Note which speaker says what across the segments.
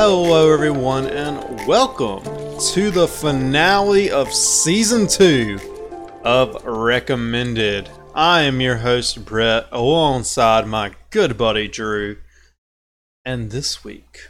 Speaker 1: Hello, everyone, and welcome to the finale of season two of Recommended. I am your host, Brett, alongside my good buddy, Drew. And this week,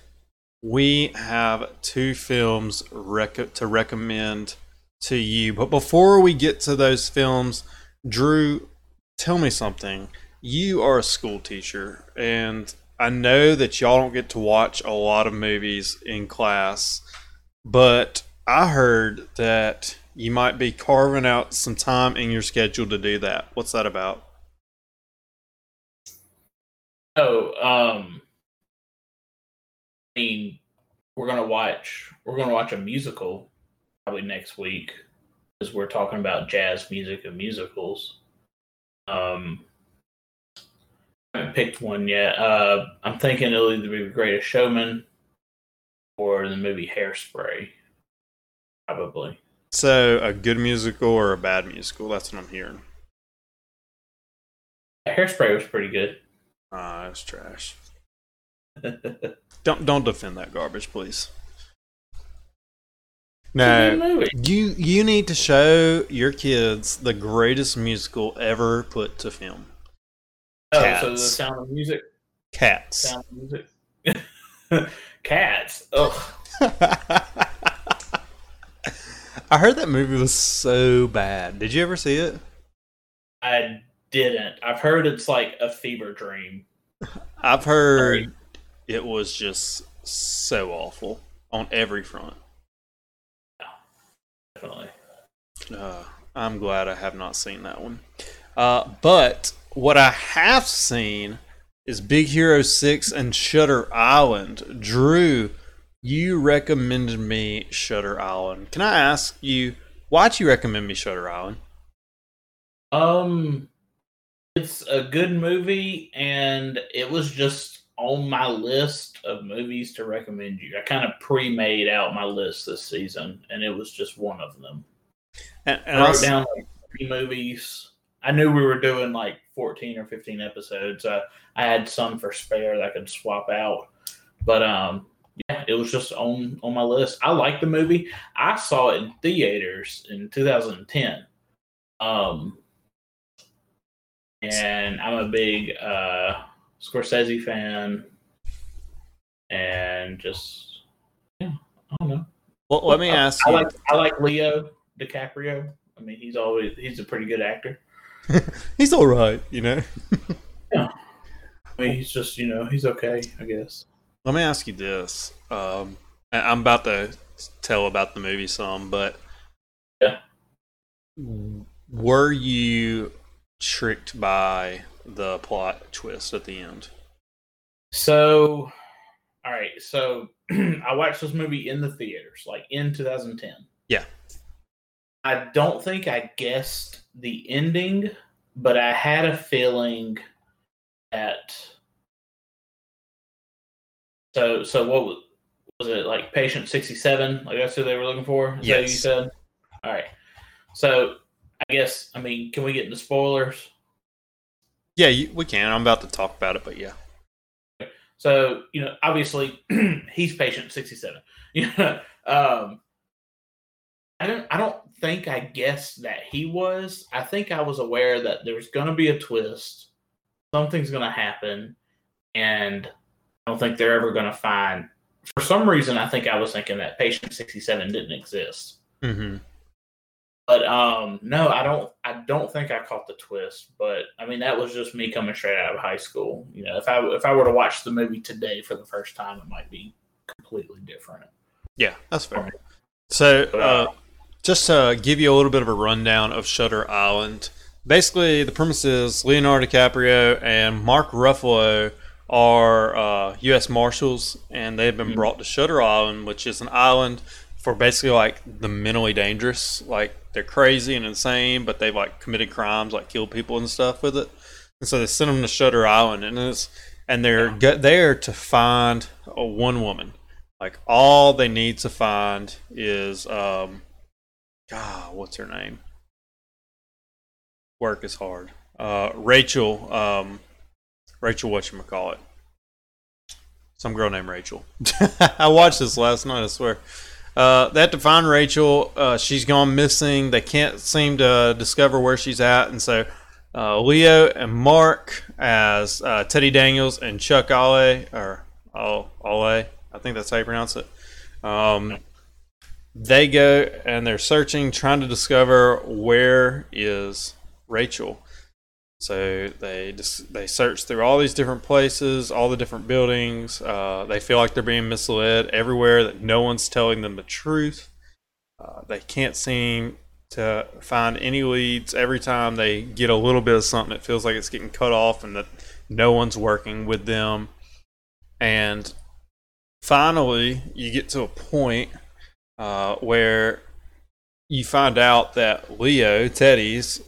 Speaker 1: we have two films rec- to recommend to you. But before we get to those films, Drew, tell me something. You are a school teacher, and I know that y'all don't get to watch a lot of movies in class, but I heard that you might be carving out some time in your schedule to do that. What's that about?
Speaker 2: Oh, um, I mean, we're gonna watch. We're gonna watch a musical probably next week because we're talking about jazz music and musicals. Um, haven't picked one yet. Uh, I'm thinking it'll either be The Greatest Showman or the movie Hairspray. Probably.
Speaker 1: So, a good musical or a bad musical? That's what I'm hearing.
Speaker 2: Hairspray was pretty good.
Speaker 1: Ah, it's trash. Don't don't defend that garbage, please. No, you you need to show your kids the greatest musical ever put to film.
Speaker 2: Oh, so the Sound of Music.
Speaker 1: Cats.
Speaker 2: Sound of Music. Cats. Ugh.
Speaker 1: I heard that movie was so bad. Did you ever see it?
Speaker 2: I didn't. I've heard it's like a fever dream.
Speaker 1: I've heard it was just so awful on every front.
Speaker 2: Definitely.
Speaker 1: Uh, I'm glad I have not seen that one. Uh, but what I have seen is Big Hero 6 and Shutter Island. Drew, you recommended me Shutter Island. Can I ask you, why'd you recommend me Shutter Island?
Speaker 2: Um, it's a good movie, and it was just on my list of movies to recommend you. I kind of pre-made out my list this season, and it was just one of them.
Speaker 1: And, and
Speaker 2: I wrote down like three movies. I knew we were doing like 14 or 15 episodes. Uh, I had some for spare that I could swap out, but um, yeah, it was just on on my list. I like the movie. I saw it in theaters in 2010. Um, and I'm a big uh, Scorsese fan, and just yeah, I don't know.
Speaker 1: well, let me ask
Speaker 2: I
Speaker 1: you.
Speaker 2: like I like Leo DiCaprio. I mean, he's always he's a pretty good actor.
Speaker 1: He's all right, you know. Yeah.
Speaker 2: I mean, he's just you know he's okay, I guess.
Speaker 1: Let me ask you this. Um, I- I'm about to tell about the movie some, but
Speaker 2: Yeah.
Speaker 1: were you tricked by the plot twist at the end?
Speaker 2: So, all right, so I watched this movie in the theaters, like in 2010.
Speaker 1: Yeah.
Speaker 2: I don't think I guessed the ending, but I had a feeling that. So, so what was, was it like? Patient 67? Like that's who they were looking for? Is that you said? All right. So, I guess, I mean, can we get into spoilers?
Speaker 1: Yeah, you, we can. I'm about to talk about it, but yeah.
Speaker 2: So you know, obviously, he's patient sixty seven. Yeah. um, I don't. I don't think I guessed that he was. I think I was aware that there's going to be a twist. Something's going to happen, and I don't think they're ever going to find. For some reason, I think I was thinking that patient sixty seven didn't exist.
Speaker 1: hmm
Speaker 2: But um, no, I don't. I don't think I caught the twist. But I mean, that was just me coming straight out of high school. You know, if I if I were to watch the movie today for the first time, it might be completely different.
Speaker 1: Yeah, that's fair. So, uh, just to give you a little bit of a rundown of Shutter Island, basically the premise is Leonardo DiCaprio and Mark Ruffalo are uh, U.S. Marshals, and they've been
Speaker 2: Mhm.
Speaker 1: brought to Shutter Island, which is an island for basically like the mentally dangerous. Like they're crazy and insane, but they've like committed crimes, like killed people and stuff with it. And so they send them to Shutter Island, and it's and they're
Speaker 2: Yeah.
Speaker 1: there to find a one woman. Like all they need to find is um, God, what's her name? Work is hard. Uh, Rachel, um, Rachel, what you call it? some girl named Rachel. I watched this last night. I swear. Uh, they have to find Rachel. Uh, she's gone missing. They can't seem to discover where she's at, and so uh, Leo and Mark as uh, Teddy Daniels and Chuck Ale or Ale, I think that's how you pronounce it. Um, they go and they're searching, trying to discover where is Rachel. So they just they search through all these different places, all the different buildings. Uh, they feel like they're being misled everywhere. That no one's telling them the truth. Uh, they can't seem to find any leads. Every time they get a little bit of something, it feels like it's getting cut off, and that no one's working with them. And finally, you get to a point uh, where you find out that Leo, Teddy's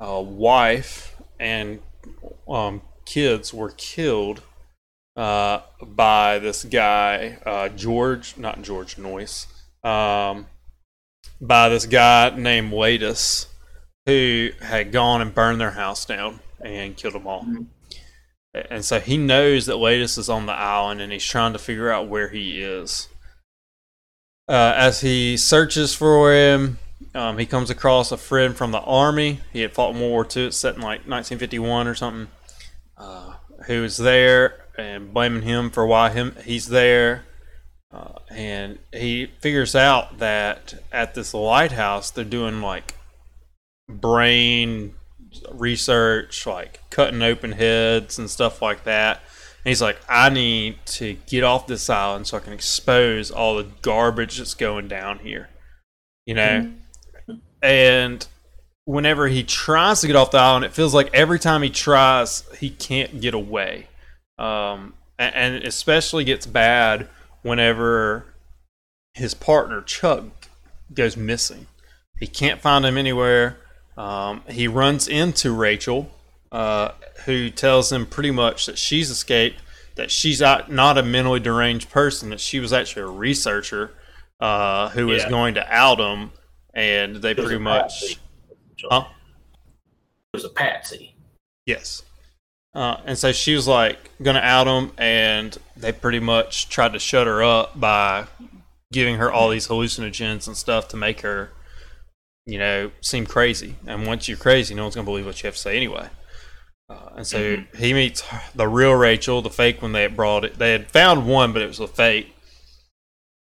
Speaker 1: uh, wife, and um, kids were killed uh, by this guy, uh, George, not George Noyce, um, by this guy named Laeddis, who had gone and burned their house down and killed them all. Mm-hmm. And so he knows that Laeddis is on the island and he's trying to figure out where he is. Uh, as he searches for him, um, he comes across a friend from the army. He had fought in World War II. Set in like 1951 or something. Uh, who was there and blaming him for why him he's there. Uh, and he figures out that at this lighthouse they're doing like brain research, like cutting open heads and stuff like that. And he's like, I need to get off this island so I can expose all the garbage that's going down here. You know? Mm-hmm and whenever he tries to get off the island, it feels like every time he tries, he can't get away. Um, and, and especially gets bad whenever his partner Chuck goes missing. He can't find him anywhere. Um, he runs into Rachel, uh, who tells them pretty much that she's escaped, that she's not a mentally deranged person, that she was actually a researcher uh, who yeah. was going to out them, and they pretty much. Huh?
Speaker 2: It was a patsy.
Speaker 1: Yes. Uh, and so she was like going to out them, and they pretty much tried to shut her up by giving her all these hallucinogens and stuff to make her, you know, seem crazy. And once you're crazy, no one's going to believe what you have to say anyway. Uh, and so mm-hmm. he meets the real Rachel, the fake one they had brought it. They had found one, but it was a fake.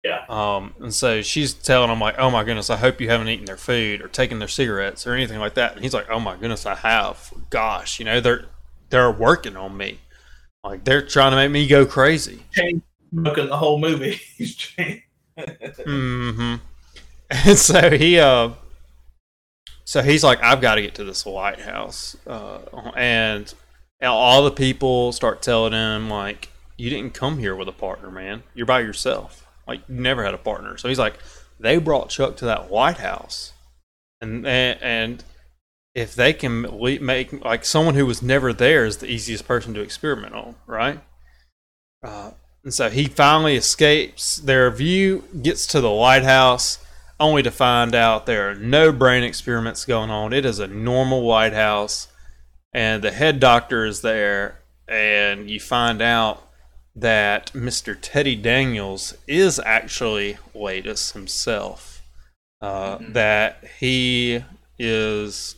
Speaker 2: Yeah.
Speaker 1: Um, and so she's telling him like, "Oh my goodness, I hope you haven't eaten their food or taken their cigarettes or anything like that." And he's like, "Oh my goodness, I have. Gosh, you know they're they're working on me. Like they're trying to make me go crazy."
Speaker 2: Chain smoking the whole movie. He's
Speaker 1: mm-hmm. And so he uh, so he's like, "I've got to get to this lighthouse," uh, and all the people start telling him like, "You didn't come here with a partner, man. You're by yourself." Like you never had a partner. So he's like, they brought Chuck to that lighthouse, and and if they can make like someone who was never there is the easiest person to experiment on, right? Uh, and so he finally escapes their view, gets to the lighthouse, only to find out there are no brain experiments going on. It is a normal lighthouse, and the head doctor is there, and you find out that Mr. Teddy Daniels is actually Laeddis himself. Uh, mm-hmm. That he is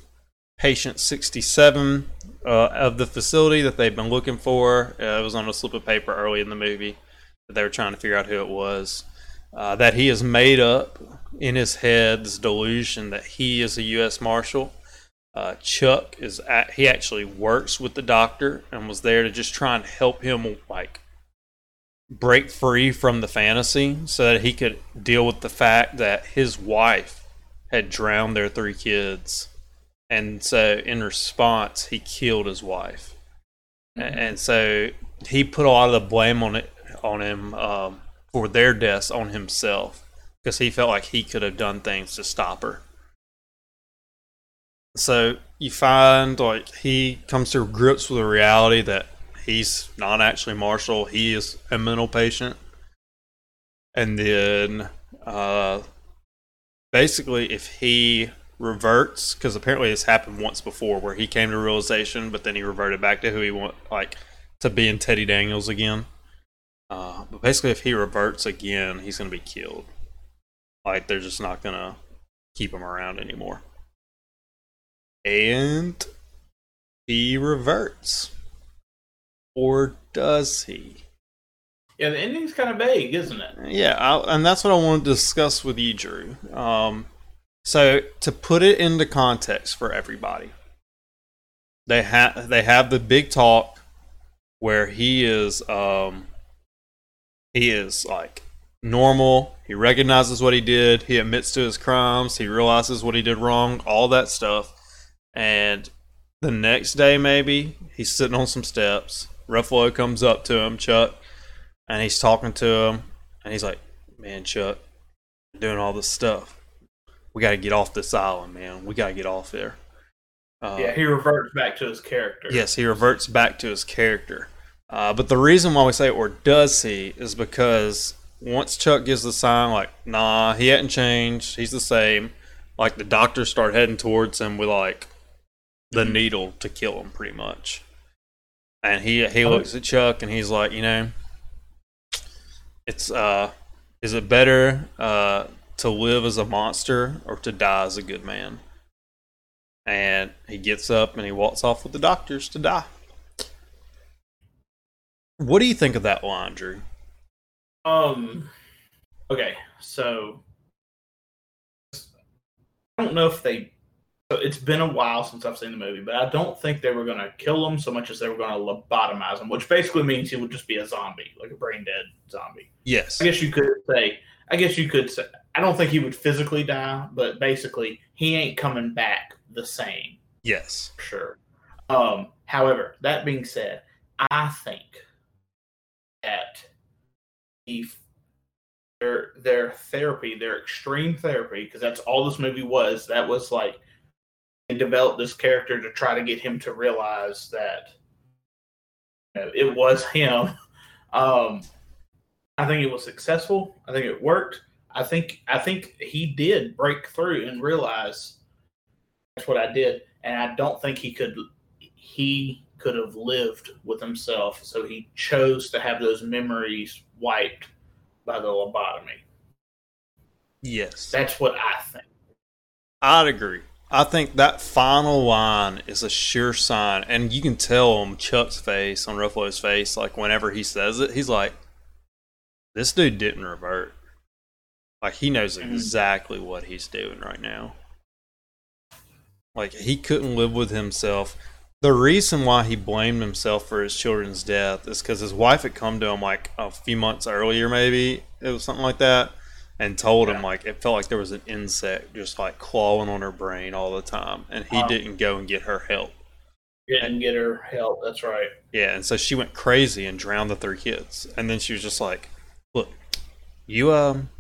Speaker 1: patient 67 uh, of the facility that they've been looking for. Uh, it was on a slip of paper early in the movie that they were trying to figure out who it was. Uh, that he has made up in his head this delusion that he is a U.S. Marshal. Uh, Chuck is at, he actually works with the doctor and was there to just try and help him like break free from the fantasy so that he could deal with the fact that his wife had drowned their three kids. And so, in response, he killed his wife. Mm-hmm. And so, he put a lot of the blame on it on him um, for their deaths on himself because he felt like he could have done things to stop her. So you find like he comes to grips with the reality that he's not actually marshal. He is a mental patient. And then uh, basically, if he reverts, because apparently it's happened once before where he came to realization, but then he reverted back to who he want, like to being Teddy Daniels again. Uh, but basically, if he reverts again, he's going to be killed. Like they're just not going to keep him around anymore. And he reverts, or does he?
Speaker 2: Yeah, the ending's kind of vague, isn't it?
Speaker 1: Yeah, I, and that's what I want to discuss with you, Drew. Um, so to put it into context for everybody, they have they have the big talk where he is um, he is like normal. He recognizes what he did. He admits to his crimes. He realizes what he did wrong. All that stuff. And the next day, maybe he's sitting on some steps. Ruffalo comes up to him, Chuck, and he's talking to him, and he's like, "Man, Chuck, doing all this stuff. We got to get off this island, man. We got to get off there."
Speaker 2: Uh, yeah, he reverts back to his character.
Speaker 1: Yes, he reverts back to his character. Uh, but the reason why we say or does he is because once Chuck gives the sign, like, nah, he hadn't changed, he's the same. Like the doctors start heading towards him with like the mm-hmm. needle to kill him, pretty much. And he he oh. looks at Chuck and he's like, you know, it's uh is it better uh to live as a monster or to die as a good man? And he gets up and he walks off with the doctors to die. What do you think of that line, Drew?
Speaker 2: Um okay, so I don't know if they so it's been a while since I've seen the movie, but I don't think they were going to kill him so much as they were going to lobotomize him, which basically means he would just be a zombie, like a brain dead zombie.
Speaker 1: Yes.
Speaker 2: I guess you could say. I guess you could say. I don't think he would physically die, but basically he ain't coming back the same.
Speaker 1: Yes.
Speaker 2: Sure. Um, however, that being said, I think that their their therapy, their extreme therapy, because that's all this movie was. That was like and develop this character to try to get him to realize that you know, it was him. Um, I think it was successful. I think it worked. I think I think he did break through and realize that's what I did, and I don't think he could he could have lived with himself. So he chose to have those memories wiped by the lobotomy.
Speaker 1: Yes,
Speaker 2: that's what I think.
Speaker 1: I'd agree. I think that final line is a sure sign, and you can tell on Chuck's face, on Ruffalo's face, like whenever he says it, he's like, "This dude didn't revert. Like he knows mm-hmm. exactly what he's doing right now. Like he couldn't live with himself. The reason why he blamed himself for his children's death is because his wife had come to him like a few months earlier, maybe it was something like that." and told yeah. him like it felt like there was an insect just like clawing on her brain all the time, and he um, didn't go and get her help.
Speaker 2: Didn't and, get her help. That's right.
Speaker 1: Yeah, and so she went crazy and drowned the three kids, and then she was just like, "Look, you um,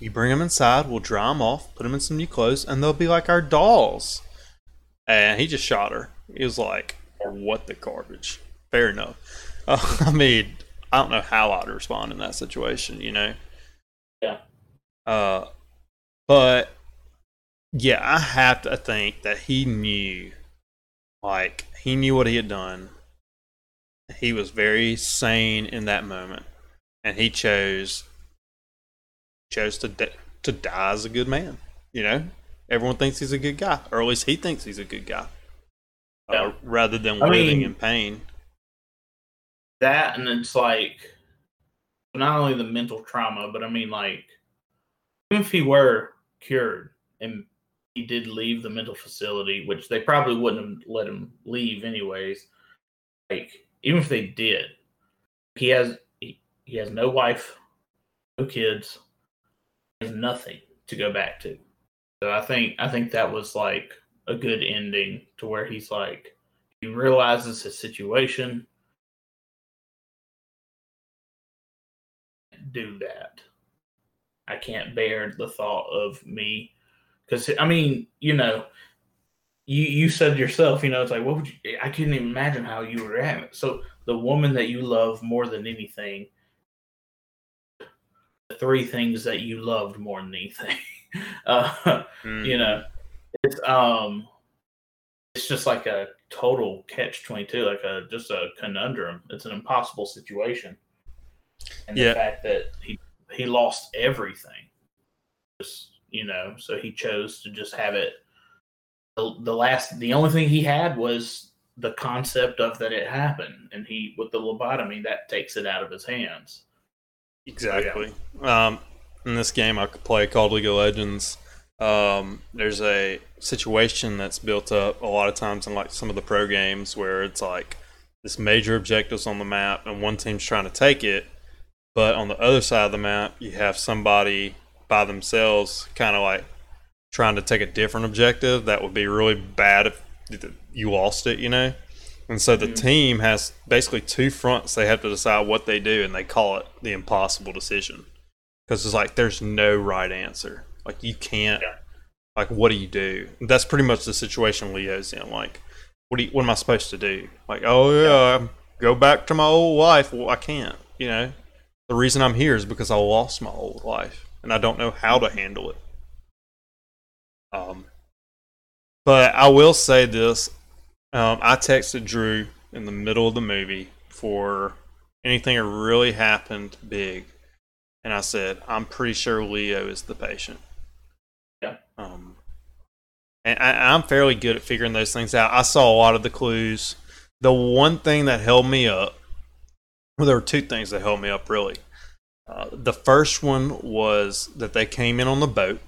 Speaker 1: you bring them inside. We'll dry them off, put them in some new clothes, and they'll be like our dolls." And he just shot her. He was like, "What the garbage?" Fair enough. Uh, I mean, I don't know how I'd respond in that situation. You know.
Speaker 2: Yeah.
Speaker 1: Uh, but yeah, I have to think that he knew, like he knew what he had done. He was very sane in that moment, and he chose chose to de- to die as a good man. You know, everyone thinks he's a good guy, or at least he thinks he's a good guy, yeah. uh, rather than I living mean, in pain.
Speaker 2: That and it's like not only the mental trauma, but I mean like even if he were cured and he did leave the mental facility, which they probably wouldn't have let him leave anyways. Like even if they did, he has he, he has no wife, no kids, he has nothing to go back to. So I think I think that was like a good ending to where he's like he realizes his situation. Do that. I can't bear the thought of me because I mean, you know, you you said yourself, you know, it's like what would you? I couldn't even imagine how you were at. So the woman that you love more than anything, the three things that you loved more than anything, uh, mm. you know, it's um, it's just like a total catch twenty two, like a just a conundrum. It's an impossible situation. and the fact that he he lost everything. Just you know, so he chose to just have it. The, the last, the only thing he had was the concept of that it happened, and he with the lobotomy that takes it out of his hands.
Speaker 1: Exactly. Um, in this game, I could play called League of Legends. Um, there's a situation that's built up a lot of times in like some of the pro games where it's like this major objectives on the map, and one team's trying to take it, but on the other side of the map, you have somebody by themselves, kind of like trying to take a different objective that would be really bad if you lost it, you know. And so the
Speaker 2: Mhm.
Speaker 1: team has basically two fronts they have to decide what they do, and they call it the impossible decision. Because it's like there's no right answer. Like you can't.
Speaker 2: Yeah.
Speaker 1: Like what do you do? That's pretty much the situation Leo's in. Like, what do you, what am I supposed to do? Like, oh yeah, go back to my old life. Well, I can't. You know, the reason I'm here is because I lost my old life, and I don't know how to handle it. Um, but I will say this: um, I texted Drew in the middle of the movie for anything that really happened big, and I said, "I'm pretty sure Leo is the patient." Um, and I, I'm fairly good at figuring those things out. I saw a lot of the clues. The one thing that held me up, well, there were two things that held me up really. Uh, the first one was that they came in on the boat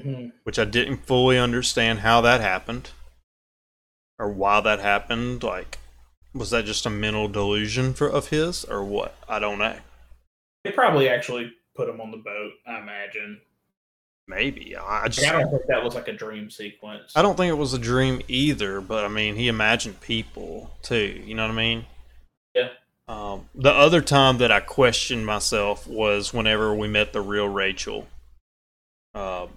Speaker 2: Mhm.
Speaker 1: which I didn't fully understand how that happened or why that happened. Like, was that just a mental delusion for of his or what? I don't know.
Speaker 2: They probably actually put him on the boat. I imagine.
Speaker 1: Maybe I just
Speaker 2: I don't think that was like a dream sequence.
Speaker 1: I don't think it was a dream either. But I mean, he imagined people too. You know what I mean?
Speaker 2: Yeah.
Speaker 1: Um, the other time that I questioned myself was whenever we met the real Rachel. Um,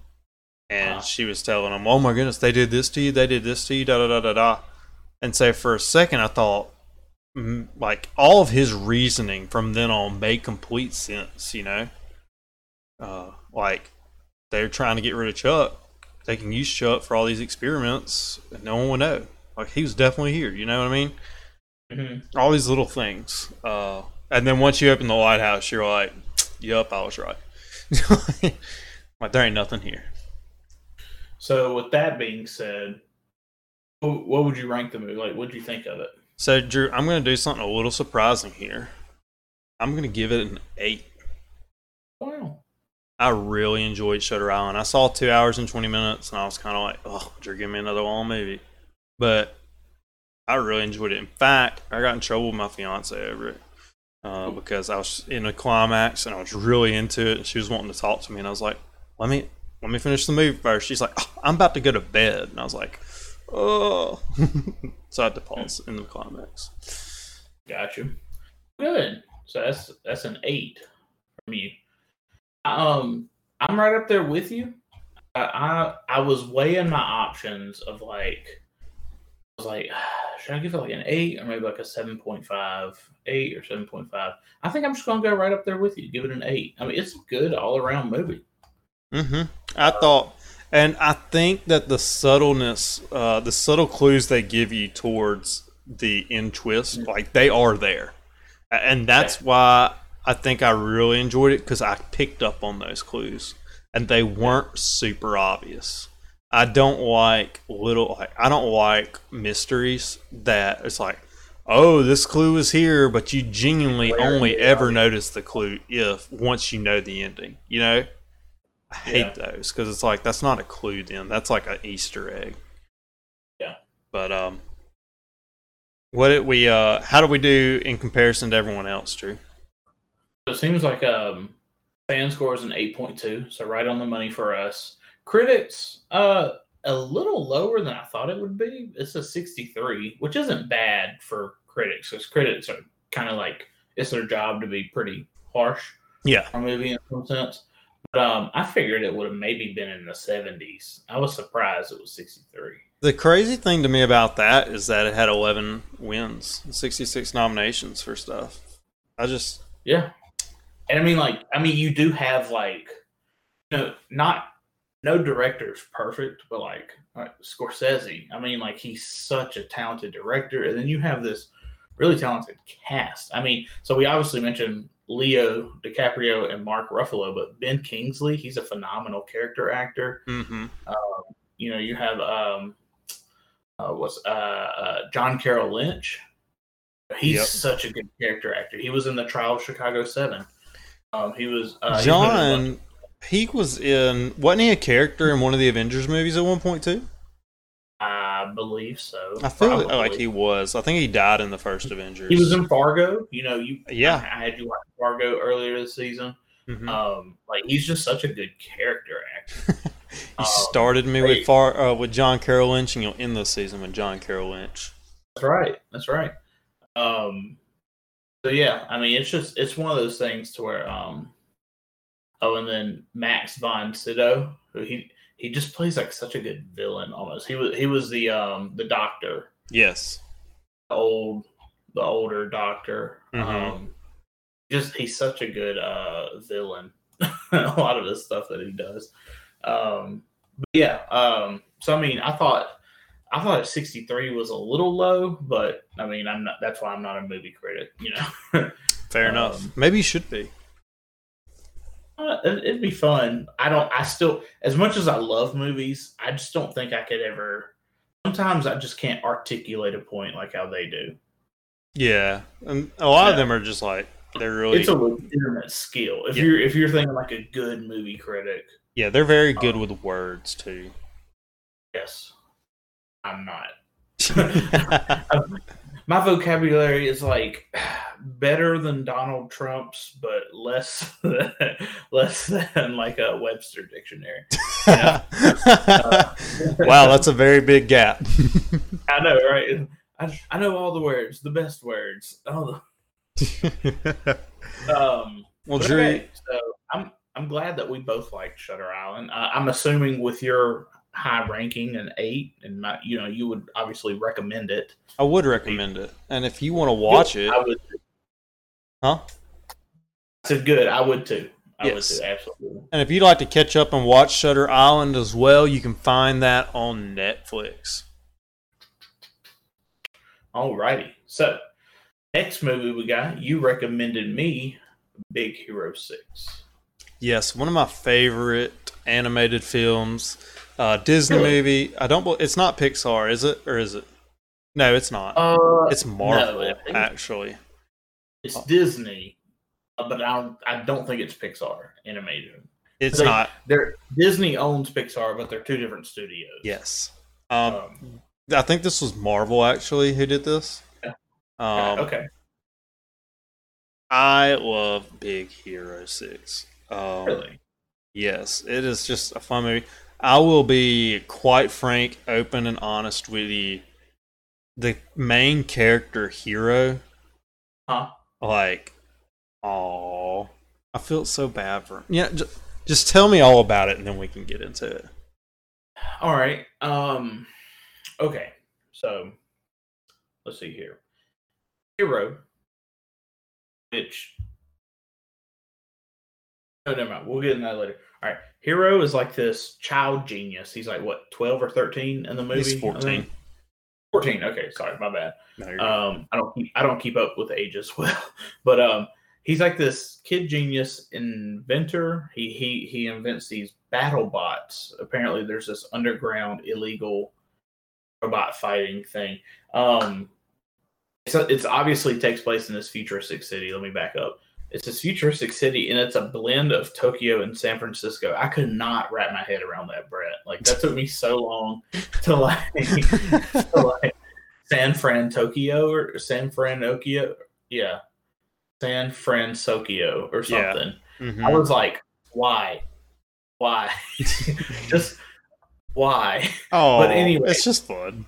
Speaker 1: and
Speaker 2: Ah.
Speaker 1: she was telling him, "Oh my goodness, they did this to you. They did this to you." Da da da da da. And so for a second, I thought, like all of his reasoning from then on made complete sense. You know, uh, like they're trying to get rid of Chuck. They can use Chuck for all these experiments, and no one would know. Like he was definitely here. You know what I mean?
Speaker 2: Mhm.
Speaker 1: all these little things. Uh, and then once you open the lighthouse, you're like, "Yup, I was right." like there ain't nothing here.
Speaker 2: So, with that being said, what would you rank the movie? Like, what did you think of it?
Speaker 1: So, Drew, I'm going to do something a little surprising here. I'm going to give it an eight.
Speaker 2: Wow.
Speaker 1: I really enjoyed Shutter Island. I saw two hours and 20 minutes, and I was kind of like, "Oh, Drew, give me another long movie." But I really enjoyed it. In fact, I got in trouble with my fiance over it uh, because I was in a climax and I was really into it, and she was wanting to talk to me, and I was like, "Let me let me finish the movie first. She's like, "Oh, "I'm about to go to bed," and I was like, "Oh," so I had to pause in the climax.
Speaker 2: Got you. Good. So that's that's an eight from you. Um, I'm right up there with you. I I, I was weighing my options of like, I was like, should I give it like an eight or maybe like a 7.5, eight or 7.5? I think I'm just gonna go right up there with you. Give it an eight. I mean, it's a good all around movie.
Speaker 1: Mm-hmm. I thought, and I think that the subtleness, uh, the subtle clues they give you towards the end twist, like they are there, and that's why I think I really enjoyed it because I picked up on those clues, and they weren't super obvious. I don't like little, like I don't like mysteries that it's like, oh, this clue is here, but you genuinely only ever notice the clue if once you know the ending, you know. I hate those because it's like that's not a clue. Then that's like an Easter egg.
Speaker 2: Yeah.
Speaker 1: But um, what did we uh? How do we do in comparison to everyone else, Drew?
Speaker 2: So it seems like um fan score is an 8.2, so right on the money for us. Critics, uh a little lower than I thought it would be. It's a 63, which isn't bad for critics, because critics are kind of like it's their job to be pretty harsh
Speaker 1: Yeah.
Speaker 2: on movie in some sense. But um I figured it would have maybe been in the 70s. I was surprised it was 63.
Speaker 1: The crazy thing to me about that is that it had 11 wins, 66 nominations for stuff. I just
Speaker 2: Yeah. And I mean, like, I mean, you do have like, you know, not no director's perfect, but like, like Scorsese. I mean, like, he's such a talented director, and then you have this really talented cast. I mean, so we obviously mentioned Leo DiCaprio and Mark Ruffalo, but Ben Kingsley, he's a phenomenal character actor.
Speaker 1: Mm-hmm.
Speaker 2: Um, you know, you have um, uh, what's uh, uh, John Carroll Lynch. He's
Speaker 1: Yep.
Speaker 2: such a good character actor. He was in the Trial of Chicago Seven. Um, he was uh, he's been in a bunch-
Speaker 1: John, he was in. Wasn't he a character in one of the Avengers movies at one point too?
Speaker 2: I believe so.
Speaker 1: I feel like he was. I think he died in the first Avengers.
Speaker 2: He was in Fargo. You know, you
Speaker 1: Yeah.
Speaker 2: I had you watch Fargo earlier this season.
Speaker 1: Mhm.
Speaker 2: Um, like he's just such a good character actor.
Speaker 1: he
Speaker 2: um,
Speaker 1: started me
Speaker 2: they-
Speaker 1: with far uh, with John Carroll Lynch, and you'll end the season with John Carroll Lynch.
Speaker 2: That's right. That's right. Um, so yeah, I mean, it's just it's one of those things to where um, oh, and then Max von Sydow, who he he just plays like such a good villain almost. He was he was the um the doctor,
Speaker 1: Yes.
Speaker 2: the old the older doctor.
Speaker 1: Mhm.
Speaker 2: Um, just he's such a good uh villain. a lot of the stuff that he does. Um, but yeah. Um, so I mean, I thought I thought 63 was a little low, but I mean, I'm not. That's why I'm not a movie critic. You know,
Speaker 1: Fair
Speaker 2: Um,
Speaker 1: enough. Maybe he should be.
Speaker 2: Uh, it- it'd be fun. I don't. I still, as much as I love movies, I just don't think I could ever. Sometimes I just can't articulate a point like how they do.
Speaker 1: Yeah, and a lot of them are just like they're really.
Speaker 2: It's a legitimate skill. If
Speaker 1: Yeah.
Speaker 2: you're if you're thinking like a good movie critic,
Speaker 1: yeah, they're very good
Speaker 2: Um,
Speaker 1: with words too.
Speaker 2: yes, I'm not. My vocabulary is like better than Donald Trump's, but less less than like a Webster dictionary. Yeah.
Speaker 1: wow, that's a very big gap.
Speaker 2: I know, right? I, I know all the words, the best words. Oh, um,
Speaker 1: well, Drew,
Speaker 2: okay, so I'm I'm glad that we both like Shutter Island. Uh, I'm assuming with your high ranking an eight, and my, you know you would obviously recommend it.
Speaker 1: I would recommend it, and if you want to watch it,
Speaker 2: I would.
Speaker 1: huh?
Speaker 2: I said good. I would too. I
Speaker 1: Yes.
Speaker 2: would too. Absolutely.
Speaker 1: And if you'd like to catch up and watch Shutter Island as well, you can find that on Netflix.
Speaker 2: Alrighty. So next movie we got. You recommended me Big Hero Six.
Speaker 1: Yes, one of my favorite animated films, uh, Disney
Speaker 2: Really?
Speaker 1: movie. I don't. It's not Pixar, is it, or is it? No, it's not.
Speaker 2: Uh,
Speaker 1: it's Marvel,
Speaker 2: think
Speaker 1: actually.
Speaker 2: it's Disney, uh, but I don't. I don't think it's Pixar animated.
Speaker 1: It's
Speaker 2: They-
Speaker 1: not.
Speaker 2: They're Disney owns Pixar, but they're two different studios.
Speaker 1: Yes. Um,
Speaker 2: Um,
Speaker 1: I think this was Marvel actually who did this.
Speaker 2: Yeah.
Speaker 1: Um,
Speaker 2: okay.
Speaker 1: I love Big Hero Six. Um,
Speaker 2: Really?
Speaker 1: Yes, it is just a fun movie. I will be quite frank, open, and honest with you. The main character, Hero,
Speaker 2: Huh?
Speaker 1: like, oh, I feel so bad for him. Yeah, just, just tell me all about it, and then we can get into it.
Speaker 2: All right. Um. Okay. So let's see here. Hero, which oh never mind. We'll get into that later. All right. Hero is like this child genius. He's like what, twelve or thirteen in the movie?
Speaker 1: He's fourteen.
Speaker 2: Fourteen. Okay. Sorry, my bad.
Speaker 1: No.
Speaker 2: Um, I don't keep I don't keep up with ages well, but um, he's like this kid genius inventor. He he he invents these battle bots. Apparently, there's this underground illegal robot fighting thing. Um, so it's obviously takes place in this futuristic city. Let me back up. It's this futuristic city, and it's a blend of Tokyo and San Francisco. I could not wrap my head around that, Brett. Like that took me so long to like, to like San Fran Tokyo or San Fran Okio. Yeah. San Fran Sokio or
Speaker 1: Yeah.
Speaker 2: something.
Speaker 1: Mhm.
Speaker 2: I was like, why? Why? Just why?
Speaker 1: oh,
Speaker 2: but anyway.
Speaker 1: it's just fun.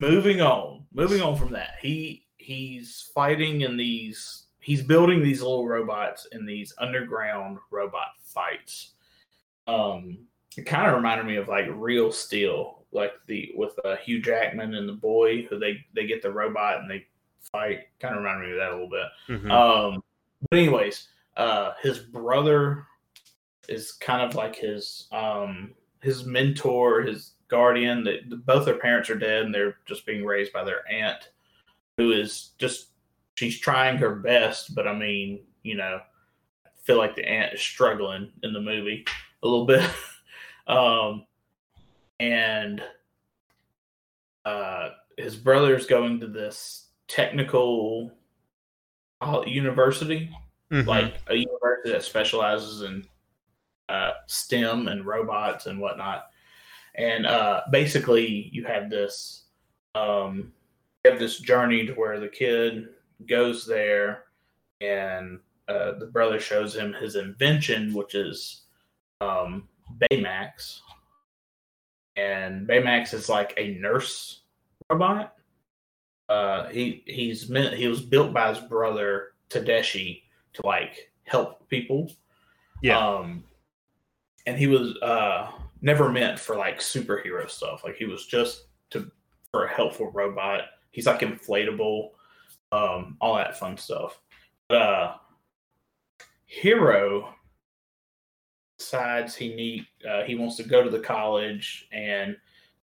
Speaker 2: moving on. Moving on from that. He he's fighting in these he's building these little robots in these underground robot fights. Um it kind of reminded me of like Real Steel, like the with uh, Hugh Jackman and the boy who they they get the robot and they fight. Kind of reminded me of that a little bit.
Speaker 1: Mhm.
Speaker 2: Um, but anyways, uh, his brother is kind of like his um his mentor, his guardian. That both their parents are dead, and they're just being raised by their aunt, who is just she's trying her best. But I mean, you know, I feel like the aunt is struggling in the movie a little bit. um, and uh, his brother's going to this technical university,
Speaker 1: Mhm.
Speaker 2: like a university that specializes in uh, STEM and robots and whatnot. And uh, basically, you have this um, you have this journey to where the kid goes there, and uh, the brother shows him his invention, which is um, Baymax. And Baymax is like a nurse robot. Uh, he he's meant he was built by his brother Tadashi to like help people.
Speaker 1: Yeah.
Speaker 2: Um, and he was uh never meant for like superhero stuff. Like he was just to for a helpful robot. He's like inflatable, um, all that fun stuff. But uh Hero decides he need uh, he wants to go to the college and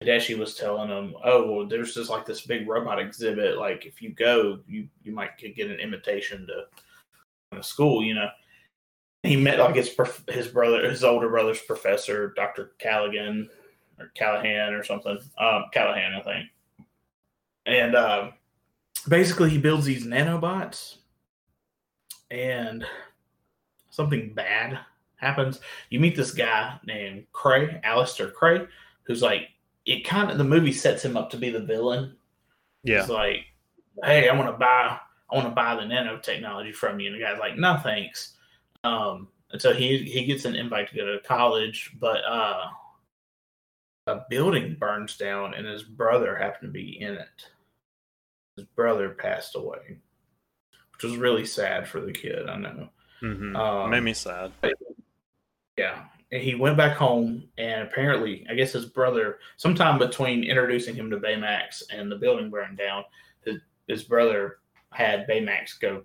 Speaker 2: Tadashi was telling him, "Oh, well, there's just like this big robot exhibit. Like, if you go, you you might get an invitation to to school. You know." He met like his his brother, his older brother's professor, Doctor Callaghan or Callahan or something. Um, Callahan, I think. And uh, basically, he builds these nanobots, and something bad happens. You meet this guy named Krei, Alistair Krei, who's like it kind of the movie sets him up to be the villain.
Speaker 1: Yeah.
Speaker 2: It's like, hey, I want to buy, I want to buy the nanotechnology from you, and the guy's like, no, thanks. Um, and so he he gets an invite to go to college, but uh, a building burns down, and his brother happened to be in it. His brother passed away, which was really sad for the kid. I know.
Speaker 1: hmm
Speaker 2: Um,
Speaker 1: Made me sad.
Speaker 2: Yeah. And he went back home, and apparently, I guess his brother, sometime between introducing him to Baymax and the building burned down, his, his brother had Baymax go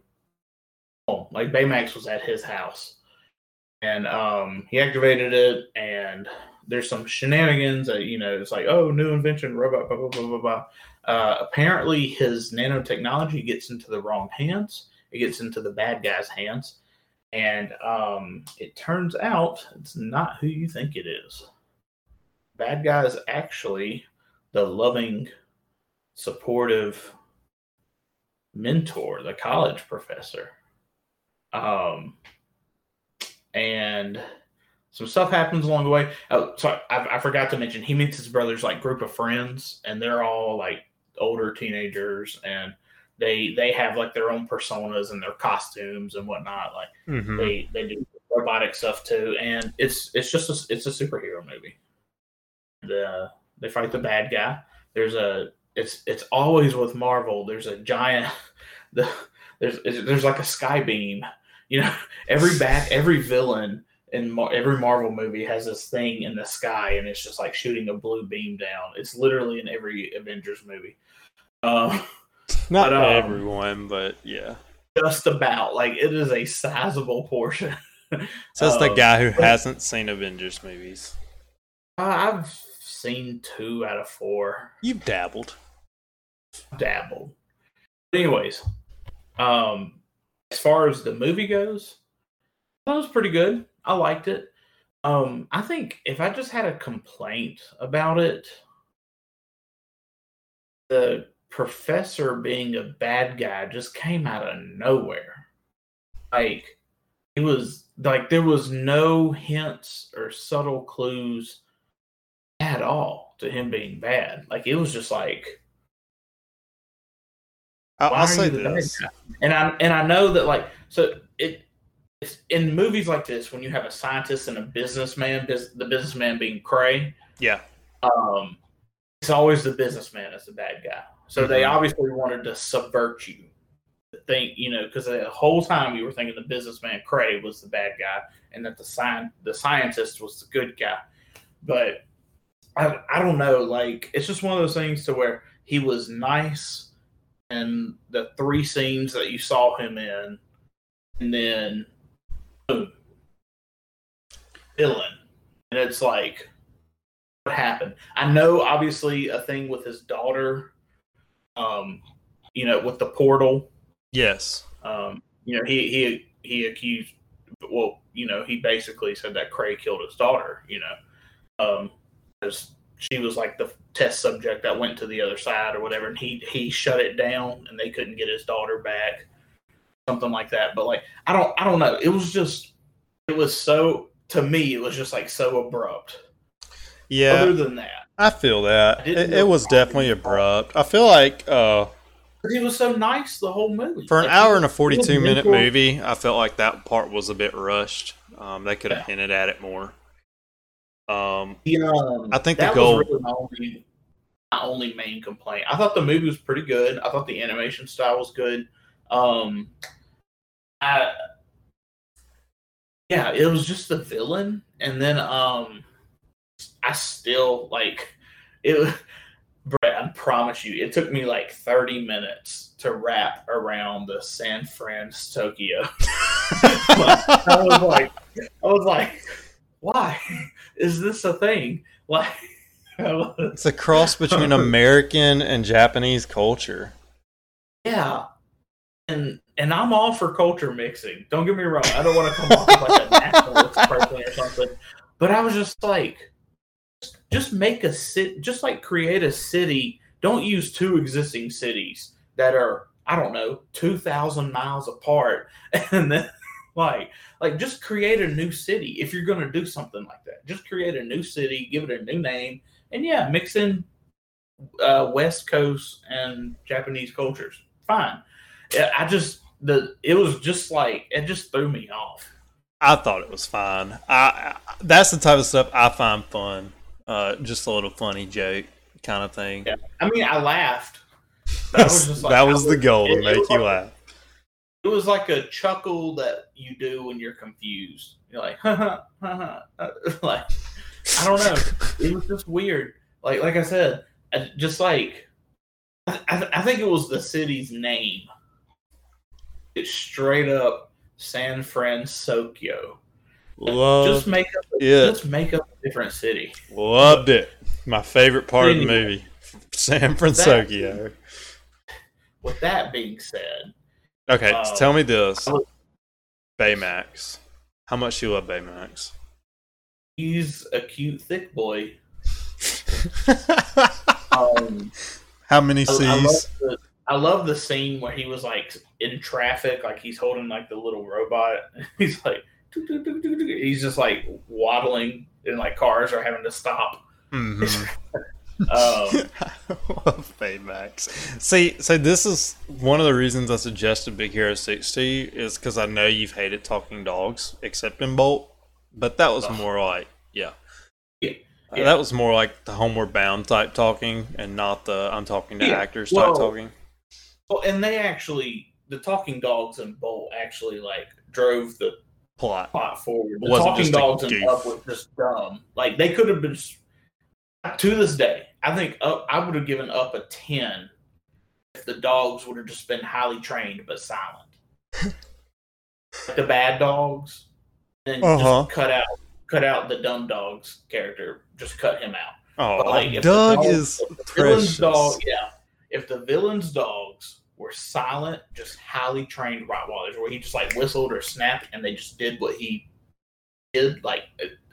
Speaker 2: home. Like Baymax was at his house, and um, he activated it, and there's some shenanigans that you know it's like, oh, new invention, robot, blah blah blah blah blah. Uh, apparently, his nanotechnology gets into the wrong hands. It gets into the bad guy's hands and um, it turns out it's not who you think it is. Bad guy is actually the loving, supportive mentor, the college professor. Um, and some stuff happens along the way. Oh, sorry, I, I forgot to mention he meets his brother's like group of friends, and they're all like older teenagers, and they they have like their own personas and their costumes and whatnot. Like
Speaker 1: hmm
Speaker 2: they they do robotic stuff too, and it's it's just a, it's a superhero movie. The they fight the bad guy. There's a it's it's always with Marvel. There's a giant the there's there's like a sky beam. You know, every back every villain in Mar- every Marvel movie has this thing in the sky, and it's just like shooting a blue beam down. It's literally in every Avengers movie. Um,
Speaker 1: Not
Speaker 2: But, um,
Speaker 1: everyone, but yeah.
Speaker 2: just about like it is a sizable portion.
Speaker 1: Says the
Speaker 2: um,
Speaker 1: guy who
Speaker 2: but-
Speaker 1: hasn't seen Avengers movies.
Speaker 2: I've seen two out of four.
Speaker 1: You've dabbled.
Speaker 2: Dabbled. But anyways, um, as far as the movie goes, that was pretty good. I liked it. Um, I think if I just had a complaint about it, the professor being a bad guy just came out of nowhere. Like it was like there was no hints or subtle clues at all to him being bad. Like it was just like
Speaker 1: I'll, I'll say
Speaker 2: you the bad
Speaker 1: this.
Speaker 2: And I and I know that like so it it's in movies like this when you have a scientist and a businessman, bus- the businessman being Krei,
Speaker 1: Yeah.
Speaker 2: um, it's always the businessman as the bad guy. So they
Speaker 1: Mhm.
Speaker 2: obviously wanted to subvert you. Think you know because the whole time you were thinking the businessman Krei was the bad guy and that the sci- the scientist was the good guy, but I I don't know like it's just one of those things to where he was nice and the three scenes that you saw him in, and then villain, and it's like what happened. I know obviously a thing with his daughter, um, you know, with the portal.
Speaker 1: Yes.
Speaker 2: Um, you know, he he he accused. Well, you know, he basically said that Krei killed his daughter. You know, um, because she was like the test subject that went to the other side or whatever, and he he shut it down, and they couldn't get his daughter back, something like that. But like, I don't I don't know. It was just it was so to me it was just like so abrupt.
Speaker 1: Yeah.
Speaker 2: Other than that,
Speaker 1: I feel that.
Speaker 2: I
Speaker 1: It, it was definitely abrupt. I feel like uh,
Speaker 2: he was so nice the whole movie.
Speaker 1: for an
Speaker 2: Like,
Speaker 1: hour and a 42 minute
Speaker 2: mentor-
Speaker 1: movie, I felt like that part was a bit rushed. Um, they could have
Speaker 2: Yeah.
Speaker 1: hinted at it more. Um,
Speaker 2: yeah, um,
Speaker 1: I think the goal-
Speaker 2: was really my only, my only main complaint. I thought the movie was pretty good. I thought the animation style was good. Um, I, yeah, it was just the villain, and then um, I still like it. Brett, I promise you, it took me like thirty minutes to wrap around the San Fran Tokyo. I was like, I was like, why is this a thing? Like,
Speaker 1: it's a cross between American and Japanese culture.
Speaker 2: yeah, and and I'm all for culture mixing. Don't get me wrong. I don't want to come off like a nationalist person or something, but I was just like, just make a city, just like create a city. Don't use two existing cities that are I don't know two thousand miles apart, and then like like just create a new city if you're going to do something like that. Just create a new city, give it a new name, and yeah, mix in uh, West Coast and Japanese cultures. Fine. Yeah, I just the it was just like it just threw me off.
Speaker 1: I thought it was fine. I, I that's the type of stuff I find fun. Uh, just a little funny joke kind of thing.
Speaker 2: Yeah. I mean, I laughed. That was just like
Speaker 1: that
Speaker 2: I
Speaker 1: was the goal
Speaker 2: it-
Speaker 1: to make you
Speaker 2: like-
Speaker 1: laugh.
Speaker 2: It was like a chuckle that you do when you're confused. You're like, ha ha ha ha. Like, I don't know. It was just weird. Like, like I said, I- just like I, I I think it was the city's name. It's straight up San Francisco.
Speaker 1: Loved
Speaker 2: just make up,
Speaker 1: it.
Speaker 2: just make up a different city.
Speaker 1: Loved it. My favorite part of the movie, San Francisco.
Speaker 2: With that being said,
Speaker 1: Okay,
Speaker 2: Um,
Speaker 1: so tell me this,
Speaker 2: was-
Speaker 1: Baymax. How much do you love Baymax?
Speaker 2: he's a cute thick boy. Um,
Speaker 1: How many
Speaker 2: I, I love
Speaker 1: C's?
Speaker 2: the, I love the scene where he was like in traffic, like he's holding like the little robot. He's like, "Tuk, tuk, tuk, tuk, tuk." he's just like waddling, and like cars are having to stop.
Speaker 1: Mhm.
Speaker 2: Um,
Speaker 1: Baymax. See, so this is one of the reasons I suggested Big Hero 6 to you is because I know you've hated talking dogs, except in Bolt, but that was more like, yeah.
Speaker 2: Yeah.
Speaker 1: Uh,
Speaker 2: Yeah.
Speaker 1: That was more like the Homeward Bound type talking and not the I'm talking to
Speaker 2: Yeah.
Speaker 1: actors
Speaker 2: Well,
Speaker 1: type talking.
Speaker 2: well, and they actually, the talking dogs and Bolt actually like drove the
Speaker 1: Plot.
Speaker 2: plot forward. The
Speaker 1: Wasn't
Speaker 2: talking
Speaker 1: just
Speaker 2: dogs and
Speaker 1: goof.
Speaker 2: Up was just dumb. Like they could have been. To this day, I think Up. I would have given Up a ten if the dogs would have just been highly trained but silent. like the bad dogs, and
Speaker 1: Uh-huh.
Speaker 2: just cut out cut out the dumb dogs character. Just cut him out.
Speaker 1: Oh,
Speaker 2: But, like, if the
Speaker 1: Dug
Speaker 2: dog-
Speaker 1: is
Speaker 2: if the villain's
Speaker 1: precious.
Speaker 2: dog, yeah. If the villain's dogs were silent, just highly trained Rottweilers, where he just like whistled or snapped, and they just did what he did, like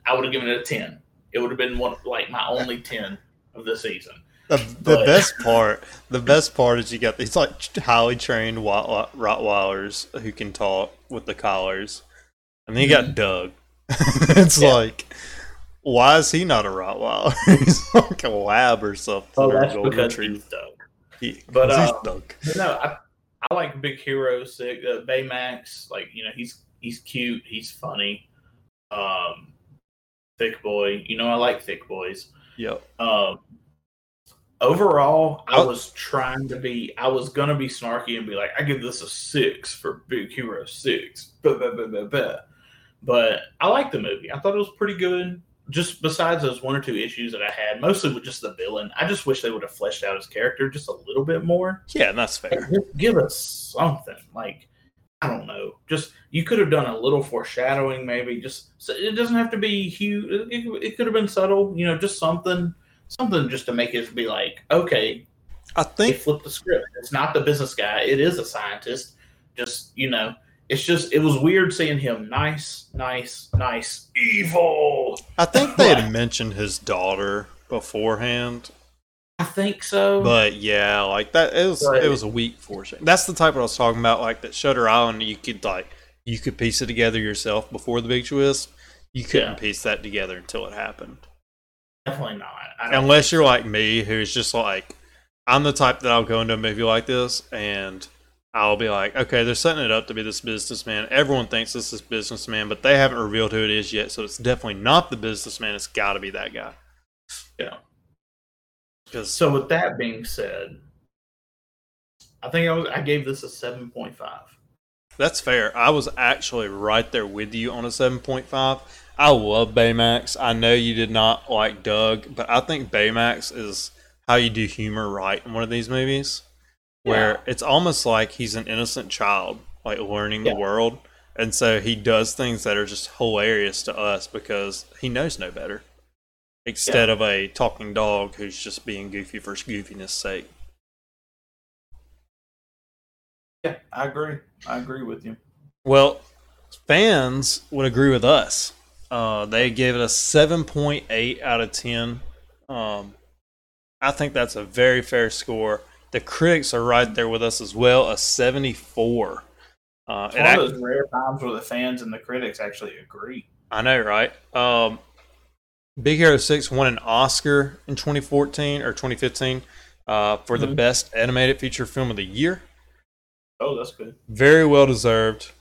Speaker 2: I would have given it a ten. It would have been one like my only ten of the season.
Speaker 1: The, the best part, the best part is you got these like highly trained Rott- Rottweilers who can talk with the collars, and then you got Dug. it's
Speaker 2: Mm-hmm. Yeah.
Speaker 1: like, why is he not a Rottweiler? he's like a lab or something.
Speaker 2: Oh, that's because he's Dug.
Speaker 1: He-
Speaker 2: but, um. But no, I I like Big Hero Six, uh, Baymax. Like you know, he's he's cute, he's funny. Um, thick boy, you know, I like thick boys.
Speaker 1: Yep.
Speaker 2: Um, overall, I was trying to be, I was gonna be snarky and be like, I give this a six for Big Hero Six, buh, buh, buh. but I liked the movie. I thought it was pretty good. Just besides those one or two issues that I had, mostly with just the villain. I just wish they would have fleshed out his character just a little bit more.
Speaker 1: Yeah, that's fair.
Speaker 2: just give us something. Like I don't know. Just you could have done a little foreshadowing, maybe. Just so it doesn't have to be huge. It, it could have been subtle. You know, just something, something just to make it be like, okay,
Speaker 1: I think
Speaker 2: flipped the script. It's not the business guy. It is a scientist. Just you know, it's just it was weird seeing him nice, nice, nice, evil.
Speaker 1: I think they had mentioned his daughter beforehand,
Speaker 2: I think so.
Speaker 1: but yeah, like that it was
Speaker 2: Right.
Speaker 1: it was a weak foreshadowing. That's the type I was talking about, like that Shutter Island. You could like you could piece it together yourself before the big twist. You couldn't
Speaker 2: Yeah.
Speaker 1: piece that together until it happened.
Speaker 2: definitely not.
Speaker 1: Unless you're
Speaker 2: so.
Speaker 1: like me, who's just like, I'm the type that I'll go into a movie like this and I'll be like, okay, they're setting it up to be this businessman. Everyone thinks this is businessman, but they haven't revealed who it is yet, so it's definitely not the businessman. It's got to be that guy.
Speaker 2: Yeah.
Speaker 1: Because
Speaker 2: So with that being said, I think I was I gave this a seven point five.
Speaker 1: that's fair. I was actually right there with you on a 7.5. I love Baymax. I know you did not like Dug, but I think Baymax is how you do humor right in one of these movies. Where
Speaker 2: Yeah.
Speaker 1: it's almost like he's an innocent child, like learning
Speaker 2: Yeah.
Speaker 1: the world. And so he does things that are just hilarious to us because he knows no better. Instead of a talking dog who's just being goofy for goofiness sake.
Speaker 2: Yeah, I agree. I agree with you.
Speaker 1: Well, fans would agree with us. Uh, they gave it a 7.8 out of 10. Um, I think that's a very fair score. The critics are right there with us as well, a 74. Uh,
Speaker 2: It's one of those rare times where the fans and the critics actually agree.
Speaker 1: I know, right? Um, Big Hero 6 won an Oscar in 2014 or 2015 uh, for the
Speaker 2: Mhm.
Speaker 1: best animated feature film of the year.
Speaker 2: Oh, that's good.
Speaker 1: Very well deserved.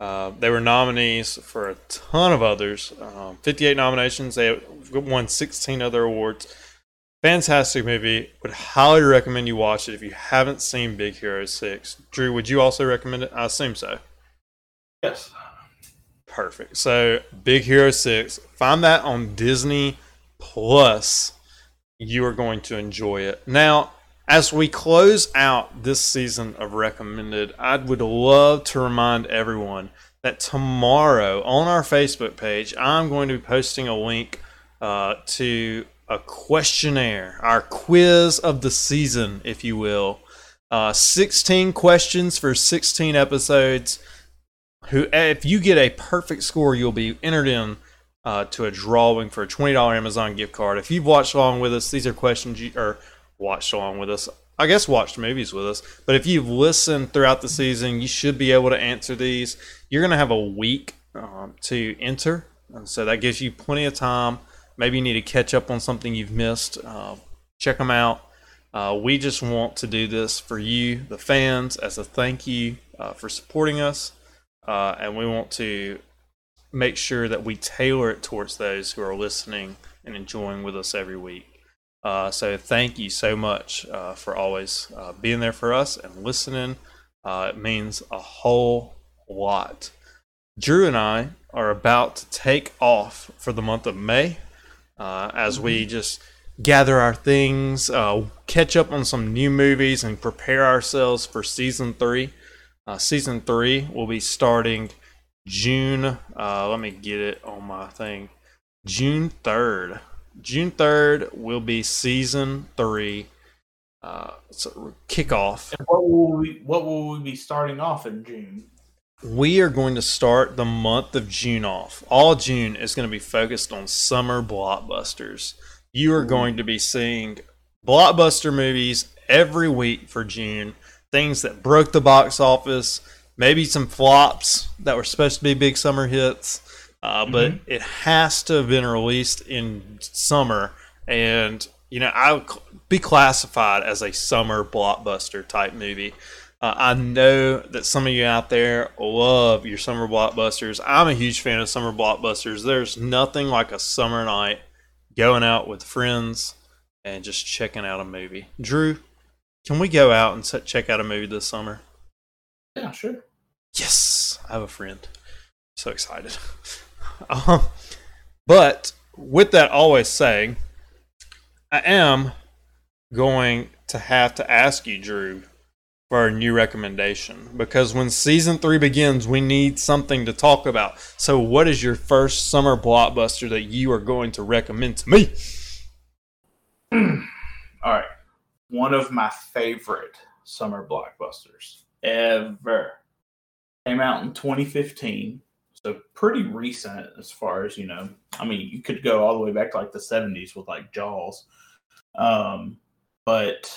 Speaker 1: Uh, they were nominees for a ton of others. Um, 58 nominations. They won 16 other awards. Fantastic movie. Would highly recommend you watch it if you haven't seen Big Hero 6. Drew, would you also recommend it? I assume so.
Speaker 2: Yes.
Speaker 1: Perfect. So, Big Hero 6, find that on Disney Plus. You are going to enjoy it. Now, as we close out this season of Recommended, I would love to remind everyone that tomorrow on our Facebook page, I'm going to be posting a link uh, to a questionnaire, our quiz of the season, if you will. Uh, 16 questions for 16 episodes. Who if you get a perfect score you'll be entered in uh, to a drawing for a $20 amazon gift card. If you've watched along with us these are questions you or watched along with us i guess watched movies with us but if you've listened throughout the season you should be able to answer these. You're going to have a week um, to enter and so that gives you plenty of time maybe you need to catch up on something you've missed uh, check them out uh, we just want to do this for you the fans as a thank you uh, for supporting us uh, and we want to make sure that we tailor it towards those who are listening and enjoying with us every week. Uh, so thank you so much uh, for always being there for us and listening. It means a whole lot. Drew and I are about to take off for the month of May uh, as we just gather our things, uh, catch up on some new movies, and prepare ourselves for season three. Uh, season three will be starting June. Uh, let me get it on my thing. June third. June third will be season three. Uh, so kickoff.
Speaker 2: And what will we what will we be starting off in June?
Speaker 1: We are going to start the month of June off. All June is going to be focused on summer blockbusters. You are going to be seeing blockbuster movies every week for June. Things that broke the box office, maybe some flops that were supposed to be big summer hits, uh, but
Speaker 2: Mhm.
Speaker 1: it has to have been released in summer. And, you know, I would be classified as a summer blockbuster type movie. Uh, I know that some of you out there love your summer blockbusters. I'm a huge fan of summer blockbusters. There's nothing like a summer night going out with friends and just checking out a movie. Drew, can we go out and s- check out a movie this summer?
Speaker 2: Yeah, sure.
Speaker 1: Yes, I have a friend. So excited. um, but with that always saying, I am going to have to ask you, Drew, for a new recommendation because when season three begins, we need something to talk about. So, what is your first summer blockbuster that you are going to recommend to me?
Speaker 2: All right. One of my favorite summer blockbusters ever Came out in 2015, so pretty recent as far as you know. I mean, you could go all the way back to like the 70s with like Jaws, um, but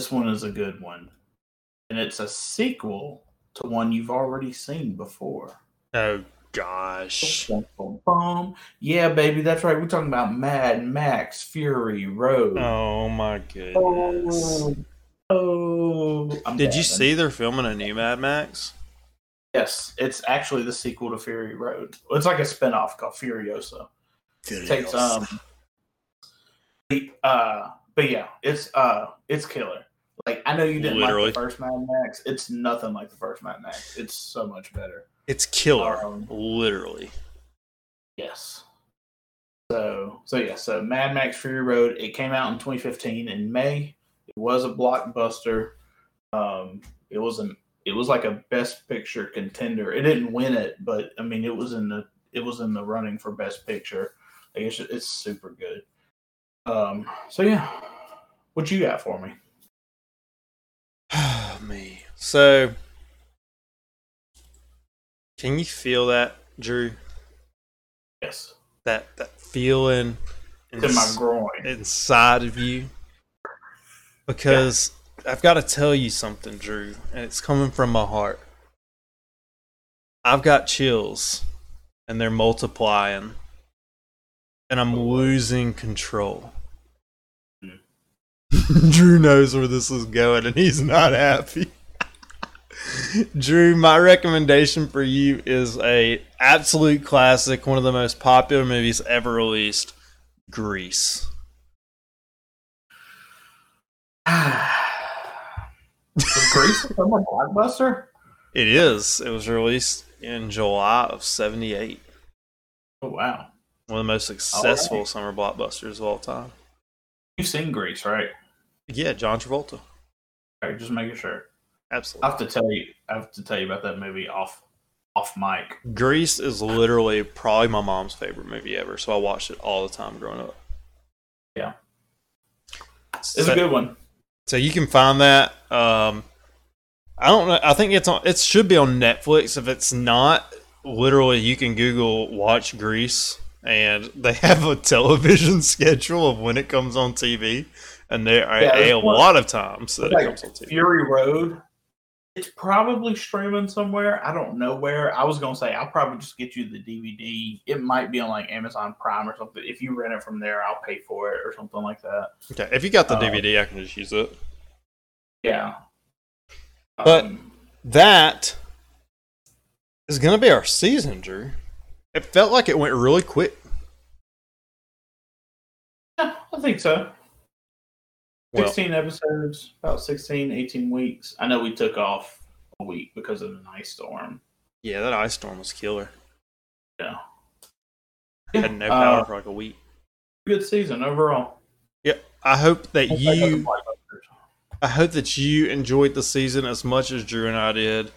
Speaker 2: this one is a good one, and it's a sequel to one you've already seen before.
Speaker 1: Oh gosh.
Speaker 2: Yeah, baby, that's right. We're talking about Mad Max Fury Road.
Speaker 1: Oh my goodness.
Speaker 2: Oh, oh. I'm
Speaker 1: Did you see they're filming a new Mad Max?
Speaker 2: Yes, it's actually the sequel to Fury Road. It's like a spinoff called Furiosa. It takes um, uh, but yeah, it's uh, it's killer. Like I know you didn't
Speaker 1: Literally.
Speaker 2: like the first Mad Max. It's nothing like the first Mad Max. It's so much better.
Speaker 1: It's killer.
Speaker 2: Um,
Speaker 1: Literally.
Speaker 2: Yes. So so yeah, so Mad Max Fury Road. It came out in 2015 in May. It was a blockbuster. Um, it was an it was like a Best Picture contender. It didn't win it, but I mean, it was in the it was in the running for Best Picture. Like it's it's super good. Um, so yeah, what you got for me?
Speaker 1: So, can you feel that, Drew?
Speaker 2: Yes,
Speaker 1: That that feeling
Speaker 2: in my groin.
Speaker 1: inside of you? Because I've got to tell you something, Drew, and it's coming from my heart. I've got chills, and they're multiplying, and I'm losing control. Mm. Drew knows where this is going, and he's not happy. Drew, my recommendation for you is a absolute classic, one of the most popular movies ever released, Grease.
Speaker 2: Grease from a blockbuster?
Speaker 1: It is. It was released in July of '78.
Speaker 2: Oh wow,
Speaker 1: One of the most successful summer blockbusters of all time.
Speaker 2: you've seen Grease, right?
Speaker 1: Yeah, John Travolta.
Speaker 2: All right, just making sure. I have to tell you. I have to tell you about that movie off off mic.
Speaker 1: Grease is literally probably my mom's favorite movie ever, so I watched it all the time growing up.
Speaker 2: Yeah. It's
Speaker 1: so,
Speaker 2: a good one.
Speaker 1: so you can find that. Um, I don't know. I think it's on. It should be on Netflix. If it's not, literally, you can Google "Watch Grease," and they have a television schedule of when it comes on TV, and there are
Speaker 2: Yeah,
Speaker 1: a,
Speaker 2: one-
Speaker 1: lot of times that it
Speaker 2: Like
Speaker 1: comes on TV.
Speaker 2: Fury Road. It's probably streaming somewhere. I don't know where. I was gonna say I'll probably just get you the DVD. It might be on like Amazon Prime or something. If you rent it from there, I'll pay for it or something like that.
Speaker 1: Okay, if you got the
Speaker 2: Uh,
Speaker 1: DVD, I can just use it.
Speaker 2: Yeah.
Speaker 1: But-
Speaker 2: Um,
Speaker 1: That is going to be our season, Drew. It felt like it went really quick.
Speaker 2: yeah, I think so.
Speaker 1: Well,
Speaker 2: 16 episodes, about 16, 18 weeks. I know we took off a week because of an ice storm.
Speaker 1: yeah, that ice storm was killer.
Speaker 2: Yeah.
Speaker 1: Had no power
Speaker 2: Uh,
Speaker 1: for like a week.
Speaker 2: good season overall.
Speaker 1: Yeah, I hope that
Speaker 2: like
Speaker 1: you. I hope that you enjoyed the season as much as Drew and I did.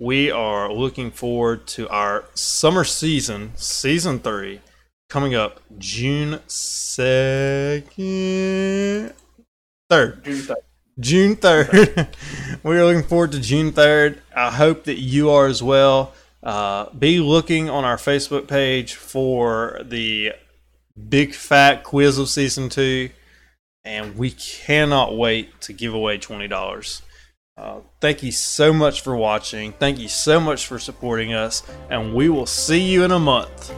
Speaker 1: We are looking forward to our summer season, season three, coming up June second, third.
Speaker 2: June third.
Speaker 1: June 3rd. We're looking forward to June 3rd. I hope that you are as well. Uh, be looking on our Facebook page for the big fat quiz of season two. And we cannot wait to give away $20. Uh, thank you so much for watching. Thank you so much for supporting us. And we will see you in a month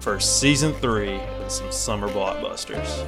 Speaker 1: for season three and some summer blockbusters.